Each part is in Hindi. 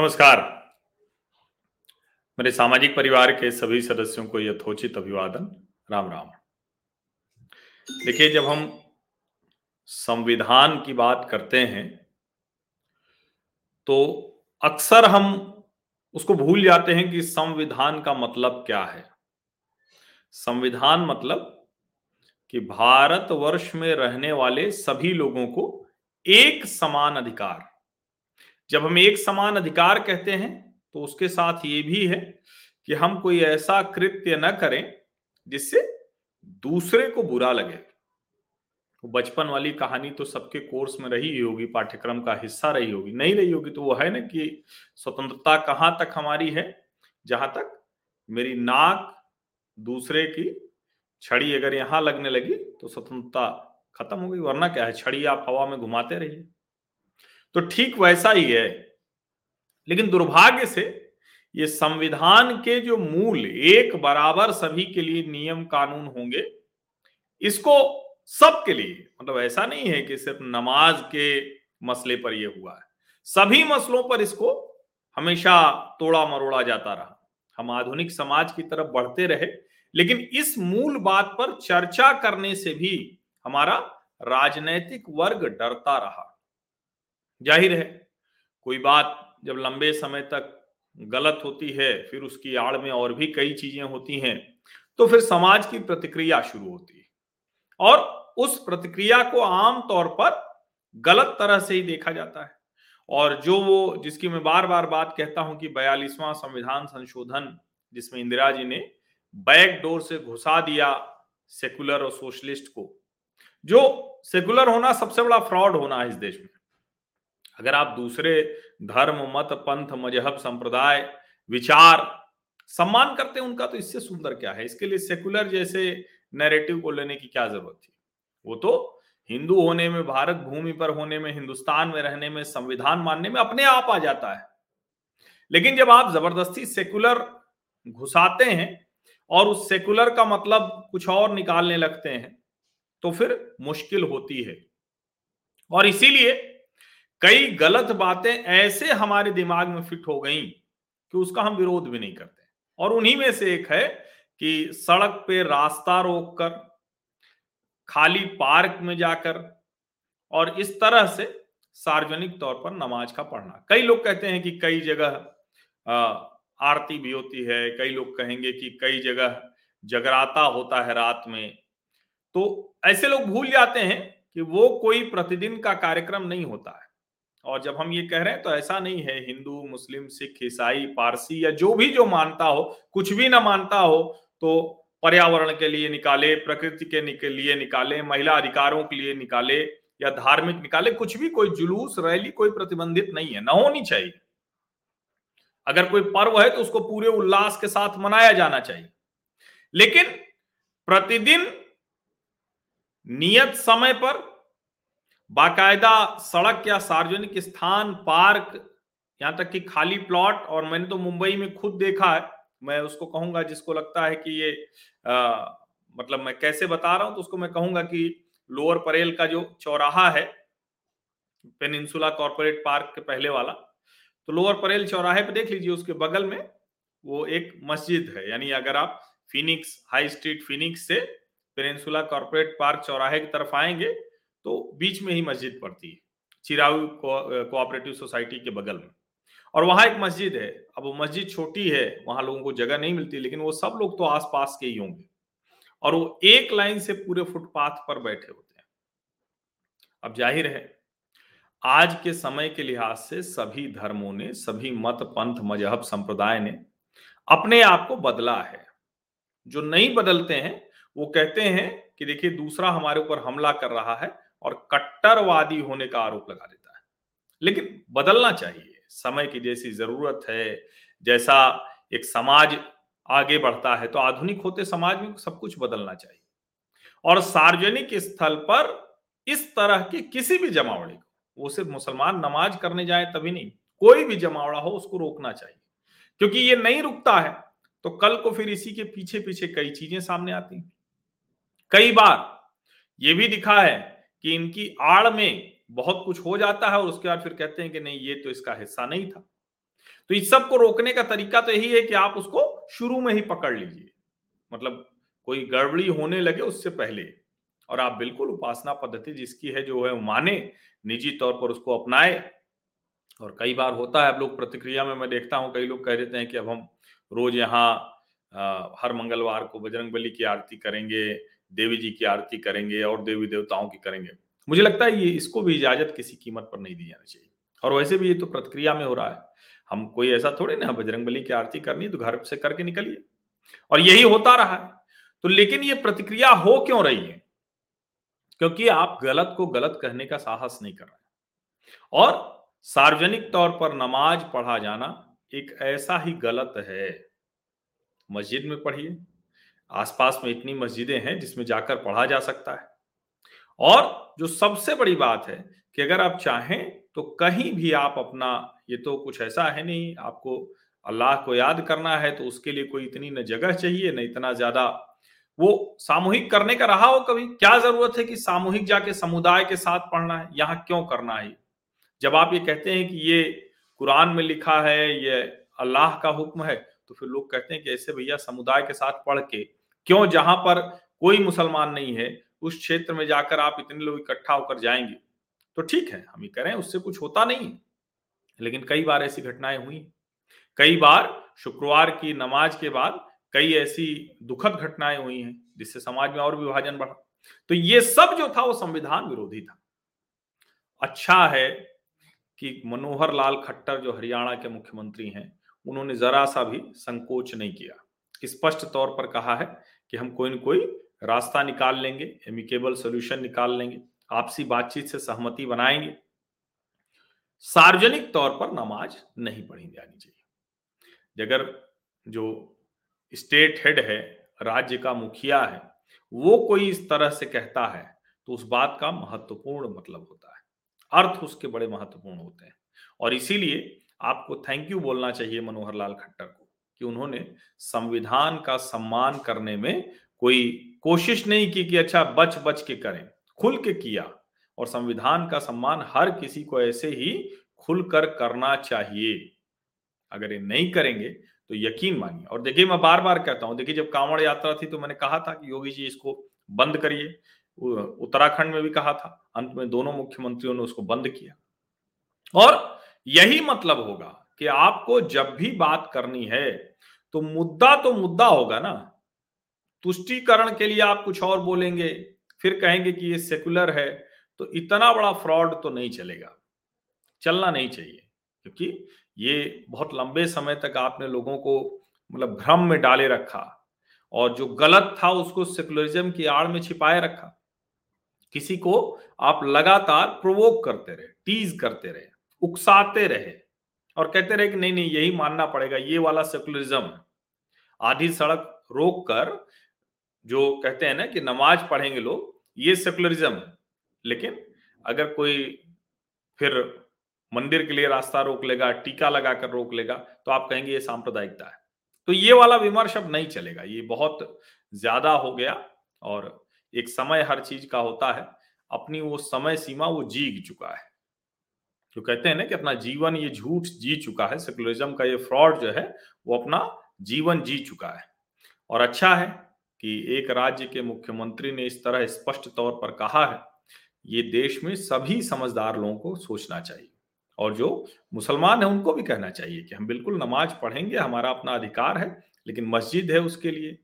नमस्कार। मेरे सामाजिक परिवार के सभी सदस्यों को यथोचित अभिवादन। राम राम। देखिए, जब हम संविधान की बात करते हैं तो अक्सर हम उसको भूल जाते हैं कि संविधान का मतलब क्या है। संविधान मतलब कि भारतवर्ष में रहने वाले सभी लोगों को एक समान अधिकार। जब हम एक समान अधिकार कहते हैं तो उसके साथ ये भी है कि हम कोई ऐसा कृत्य न करें जिससे दूसरे को बुरा लगे। तो बचपन वाली कहानी तो सबके कोर्स में रही होगी, पाठ्यक्रम का हिस्सा रही होगी। नहीं रही होगी तो वो है ना कि स्वतंत्रता कहाँ तक हमारी है? जहाँ तक मेरी नाक दूसरे की छड़ी अगर यहाँ लगने लगी तो स्वतंत्रता खत्म हो गई, वरना क्या है? छड़ी आप हवा में घुमाते रहिए। तो ठीक वैसा ही है। लेकिन दुर्भाग्य से ये संविधान के जो मूल एक बराबर सभी के लिए नियम कानून होंगे, इसको सबके लिए मतलब ऐसा नहीं है कि सिर्फ़ नमाज़ के मसले पर यह हुआ है। सभी मसलों पर इसको हमेशा तोड़ा मरोड़ा जाता रहा। हम आधुनिक समाज की तरफ़ बढ़ते रहे, लेकिन इस मूल बात पर चर्चा करने से भी हमारा राजनैतिक वर्ग डरता रहा। ज़ाहिर है, कोई बात जब लंबे समय तक गलत होती है, फिर उसकी आड़ में और भी कई चीज़ें होती हैं तो फिर समाज की प्रतिक्रिया शुरू होती है। और उस प्रतिक्रिया को आम तौर पर गलत तरह से ही देखा जाता है। और जो वो, जिसकी मैं बार बार बात कहता हूँ कि बयालीसवां संविधान संशोधन, जिसमें इंदिरा जी ने बैक डोर से घुसा दिया सेकुलर और सोशलिस्ट को, जो सेकुलर होना सबसे बड़ा फ्रॉड होना है इस देश में। अगर आप दूसरे धर्म, मत, पंथ, मज़हब, संप्रदाय, विचार सम्मान करते हैं उनका तो इससे सुंदर क्या है? इसके लिए सेकुलर जैसे नैरेटिव को लेने की क्या ज़रूरत थी? वो तो हिंदू होने में, भारत भूमि पर होने में, हिंदुस्तान में रहने में, संविधान मानने में अपने आप आ जाता है। लेकिन जब आप ज़बरदस्ती सेकुलर घुसाते हैं और उस सेकुलर का मतलब कुछ और निकालने लगते हैं तो फिर मुश्किल होती है। और इसीलिए कई गलत बातें ऐसे हमारे दिमाग में फिट हो गई कि उसका हम विरोध भी नहीं करते। और उन्हीं में से एक है कि सड़क पे रास्ता रोककर, खाली पार्क में जाकर और इस तरह से सार्वजनिक तौर पर नमाज़ का पढ़ना। कई लोग कहते हैं कि कई जगह आरती भी होती है, कई लोग कहेंगे कि कई जगह जगराता होता है रात में। तो ऐसे लोग भूल जाते हैं कि वो कोई प्रतिदिन का कार्यक्रम नहीं होता है। और जब हम ये कह रहे हैं तो ऐसा नहीं है, हिंदू, मुस्लिम, सिख, ईसाई, पारसी या जो भी जो मानता हो, कुछ भी ना मानता हो तो पर्यावरण के लिए निकाले, प्रकृति के लिए निकाले, महिला अधिकारों के लिए निकाले या धार्मिक निकाले, कुछ भी कोई जुलूस, रैली, कोई प्रतिबंधित नहीं है, ना होनी चाहिए। अगर कोई पर्व है तो उसको पूरे उल्लास के साथ मनाया जाना चाहिए। लेकिन प्रतिदिन नियत समय पर बाकायदा सड़क या सार्वजनिक स्थान पार्क यहाँ तक कि खाली प्लॉट और मैंने तो मुंबई में खुद देखा है मैं उसको कहूँगा जिसको लगता है कि ये आ, मतलब मैं कैसे बता रहा हूँ तो उसको मैं कहूँगा कि लोअर परेल का जो चौराहा है पेनिनसुला कॉरपोरेट पार्क के पहले वाला तो लोअर परेल चौराहे पे देख लीजिए उसके बगल में वो एक मस्जिद है यानी अगर आप फिनिक्स हाई स्ट्रीट फिनिक्स से पेनिनसुला कॉरपोरेट पार्क चौराहे की तरफ़ आएँगे तो बीच में ही मस्जिद पड़ती है चिराऊ कोऑपरेटिव सोसाइटी के बगल में। और वहाँ एक मस्जिद है, अब वो मस्जिद छोटी है, वहाँ लोगों को जगह नहीं मिलती, लेकिन वो सब लोग तो आसपास के ही होंगे। और वो एक लाइन से पूरे फुटपाथ पर बैठे होते हैं। अब ज़ाहिर है, आज के समय के लिहाज से सभी धर्मों ने, सभी मत पंथ, मज़हब संप्रदाय ने अपने आप को बदला है। जो नहीं बदलते हैं, वो कहते हैं कि देखिए दूसरा हमारे ऊपर हमला कर रहा है और कट्टरवादी होने का आरोप लगा देता है। लेकिन बदलना चाहिए। समय की जैसी ज़रूरत है, जैसा एक समाज आगे बढ़ता है तो आधुनिक होते समाज में सब कुछ बदलना चाहिए। और सार्वजनिक स्थल पर इस तरह के किसी भी जमावड़े को, वो सिर्फ़ मुसलमान नमाज़ करने जाए तभी नहीं, कोई भी जमावड़ा हो, उसको रोकना चाहिए। क्योंकि ये नहीं रुकता है तो कल को फिर इसी के पीछे पीछे कई चीज़ें सामने आती कई बार ये भी दिखा है कि इनकी आड़ में बहुत कुछ हो जाता है और उसके बाद फिर कहते हैं कि नहीं, ये तो इसका हिस्सा नहीं था। तो इस सबको रोकने का तरीका तो यही है कि आप उसको शुरू में ही पकड़ लीजिए। मतलब कोई गड़बड़ी होने लगे उससे पहले और आप बिल्कुल उपासना पद्धति जिसकी है, जो है माने, निजी तौर पर उसको अपनाए। और कई बार होता है अब लोग प्रतिक्रिया में मैं देखता हूँ, कई लोग कह देते हैं कि अब हम रोज यहाँ हर मंगलवार को बजरंग बली की आरती करेंगे देवी जी की आरती करेंगे और देवी देवताओं की करेंगे। मुझे लगता है ये इसको भी इजाज़त किसी कीमत पर नहीं दी जानी चाहिए। और वैसे भी ये तो प्रतिक्रिया में हो रहा है। हम कोई ऐसा थोड़े ना बजरंग बली की आरती करनी तो घर से करके निकलिए। और यही होता रहा है। तो लेकिन ये प्रतिक्रिया हो क्यों रही है? क्योंकि आप गलत को गलत कहने का साहस नहीं कर रहे और सार्वजनिक तौर पर नमाज़ पढ़ा जाना एक ऐसा ही गलत है। मस्जिद में पढ़िए। आसपास में इतनी मस्जिदें हैं जिसमें जाकर पढ़ा जा सकता है। और जो सबसे बड़ी बात है कि अगर आप चाहें तो कहीं भी आप अपना, ये तो कुछ ऐसा है नहीं, आपको अल्लाह को याद करना है तो उसके लिए कोई इतनी न जगह चाहिए, न इतना ज़्यादा। वो सामूहिक करने का रहा हो कभी? क्या ज़रूरत है कि सामूहिक जाके समुदाय के साथ पढ़ना है? यहाँ क्यों करना है जब आप ये कहते हैं कि ये कुरान में लिखा है, ये अल्लाह का हुक्म है तो फिर लोग कहते हैं कि ऐसे भैया समुदाय के साथ पढ़ के क्यों जहाँ पर कोई मुसलमान नहीं है, उस क्षेत्र में जाकर आप इतने लोग इकट्ठा होकर जाएँगे? तो ठीक है, हम ये करें, उससे कुछ होता नहीं लेकिन कई बार ऐसी घटनाएँ हुई कई बार शुक्रवार की नमाज़ के बाद कई ऐसी दुखद घटनाएँ हुई हैं, जिससे समाज में और विभाजन बढ़ा। तो ये सब जो था, वो संविधान विरोधी था। अच्छा है कि मनोहर लाल खट्टर, जो हरियाणा के मुख्यमंत्री हैं, उन्होंने जरा सा भी संकोच नहीं किया। स्पष्ट तौर पर कहा है कि हम कोई न कोई रास्ता निकाल लेंगे एमिकेबल सोल्यूशन निकाल लेंगे, आपसी बातचीत से सहमति बनाएँगे। सार्वजनिक तौर पर नमाज़ नहीं पढ़ी जानी चाहिए अगर जो स्टेट हेड है, राज्य का मुखिया है, वो कोई इस तरह से कहता है तो उस बात का महत्वपूर्ण मतलब होता है। अर्थ उसके बड़े महत्वपूर्ण होते हैं। और इसीलिए आपको थैंक यू बोलना चाहिए मनोहर लाल खट्टर को। कि उन्होंने संविधान का सम्मान करने में कोई कोशिश नहीं की कि अच्छा बच बच के करें, खुल के किया। और संविधान का सम्मान हर किसी को ऐसे ही खुलकर करना चाहिए। अगर ये नहीं करेंगे तो यकीन मानिए। और देखिए, मैं बार बार कहता हूँ, देखिए, जब कांवड़ यात्रा थी तो मैंने कहा था कि योगी जी इसको बंद करिए। उत्तराखंड में भी कहा था, अंत में दोनों मुख्यमंत्रियों ने उसको बंद किया। और यही मतलब होगा कि आपको जब भी बात करनी है तो मुद्दा तो मुद्दा होगा ना। तुष्टीकरण के लिए आप कुछ और बोलेंगे, फिर कहेंगे कि ये सेकुलर है तो इतना बड़ा फ्रॉड तो नहीं चलेगा। चलना नहीं चाहिए, क्योंकि ये बहुत लंबे समय तक आपने लोगों को मतलब भ्रम में डाले रखा और जो गलत था उसको सेकुलरिज्म की आड़ में छिपाए रखा। किसी को आप लगातार प्रोवोक करते रहे, टीज करते रहे, उकसाते रहे। और कहते रहे कि नहीं नहीं, यही मानना पड़ेगा, ये वाला सेकुलरिज्म आधी सड़क रोक कर जो कहते हैं ना कि नमाज़ पढ़ेंगे लोग, ये सेकुलरिज्म लेकिन अगर कोई फिर मंदिर के लिए रास्ता रोक लेगा, टीका लगाकर रोक लेगा तो आप कहेंगे ये सांप्रदायिकता है। तो ये वाला विमर्श अब नहीं चलेगा, ये बहुत ज़्यादा हो गया और एक समय हर चीज़ का होता है, अपनी वो समय सीमा वो जीग चुका है। जो कहते हैं ना कि अपना जीवन ये झूठ जी चुका है सेकुलरिज्म का ये फ्रॉड जो है, वो अपना जीवन जी चुका है। और अच्छा है कि एक राज्य के मुख्यमंत्री ने इस तरह स्पष्ट तौर पर कहा है, ये देश में सभी समझदार लोगों को सोचना चाहिए। और जो मुसलमान है, उनको भी कहना चाहिए कि हम बिल्कुल नमाज़ पढ़ेंगे, हमारा अपना अधिकार है, लेकिन मस्जिद है उसके लिए,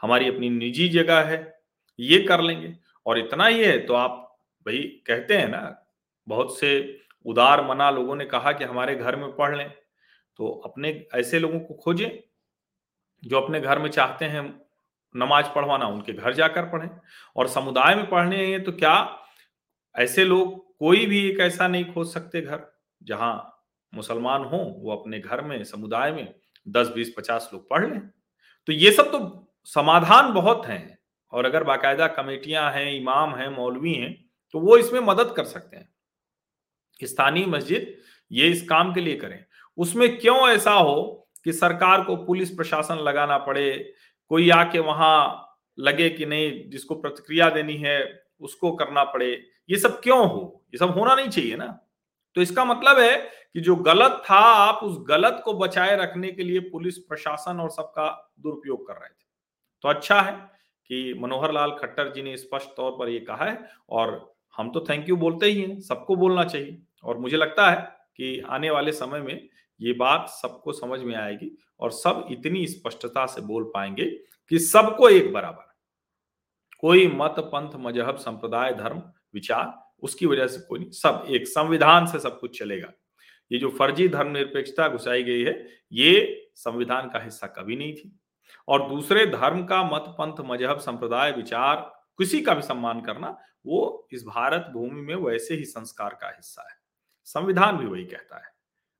हमारी अपनी निजी जगह है, ये कर लेंगे। और इतना ही है तो आप भाई कहते हैं ना, बहुत से उदार मना लोगों ने कहा कि हमारे घर में पढ़ लें। तो अपने, ऐसे लोगों को खोजें, जो अपने घर में चाहते हैं नमाज़ पढ़वाना, उनके घर जाकर पढ़ें। और समुदाय में पढ़ने हैं तो क्या ऐसे लोग कोई भी एक ऐसा नहीं खोज सकते घर? जहाँ मुसलमान हो, वो अपने घर में, समुदाय में दस, बीस, पचास लोग पढ़ लें। तो ये सब तो समाधान बहुत हैं। और अगर बाकायदा कमेटियाँ हैं, इमाम हैं, मौलवी हैं तो वो इसमें मदद कर सकते हैं। स्थानीय मस्जिद ये इस काम के लिए करें। उसमें क्यों ऐसा हो कि सरकार को पुलिस प्रशासन लगाना पड़े, कोई आके वहाँ लगे कि नहीं, जिसको प्रतिक्रिया देनी है, उसको करना पड़े, ये सब क्यों हो? ये सब होना नहीं चाहिए ना। तो इसका मतलब है कि जो गलत था, आप उस गलत को बचाए रखने के लिए पुलिस प्रशासन और सबका दुरुपयोग कर रहे थे। तो अच्छा है कि मनोहर लाल खट्टर जी ने स्पष्ट तौर पर यह कहा है और हम तो थैंक यू बोलते ही हैं, सबको बोलना चाहिए। और मुझे लगता है कि आने वाले समय में ये बात सबको समझ में आएगी और सब इतनी स्पष्टता से बोल पाएँगे कि सबको एक बराबर कोई मत, पंथ, मज़हब, संप्रदाय, धर्म, विचार उसकी वजह से कोई नहीं, सब एक संविधान से सब कुछ चलेगा। ये जो फर्जी धर्मनिरपेक्षता घुसाई गई है, ये संविधान का हिस्सा कभी नहीं थी। और दूसरे, धर्म का मत, पंथ, मज़हब, संप्रदाय, विचार, किसी का भी सम्मान करना, वो इस भारत भूमि में वैसे ही संस्कार का हिस्सा है। संविधान भी वही कहता है।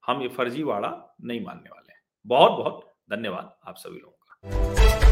हम ये फर्जीवाड़ा नहीं मानने वाले बहुत बहुत धन्यवाद आप सभी लोगों का।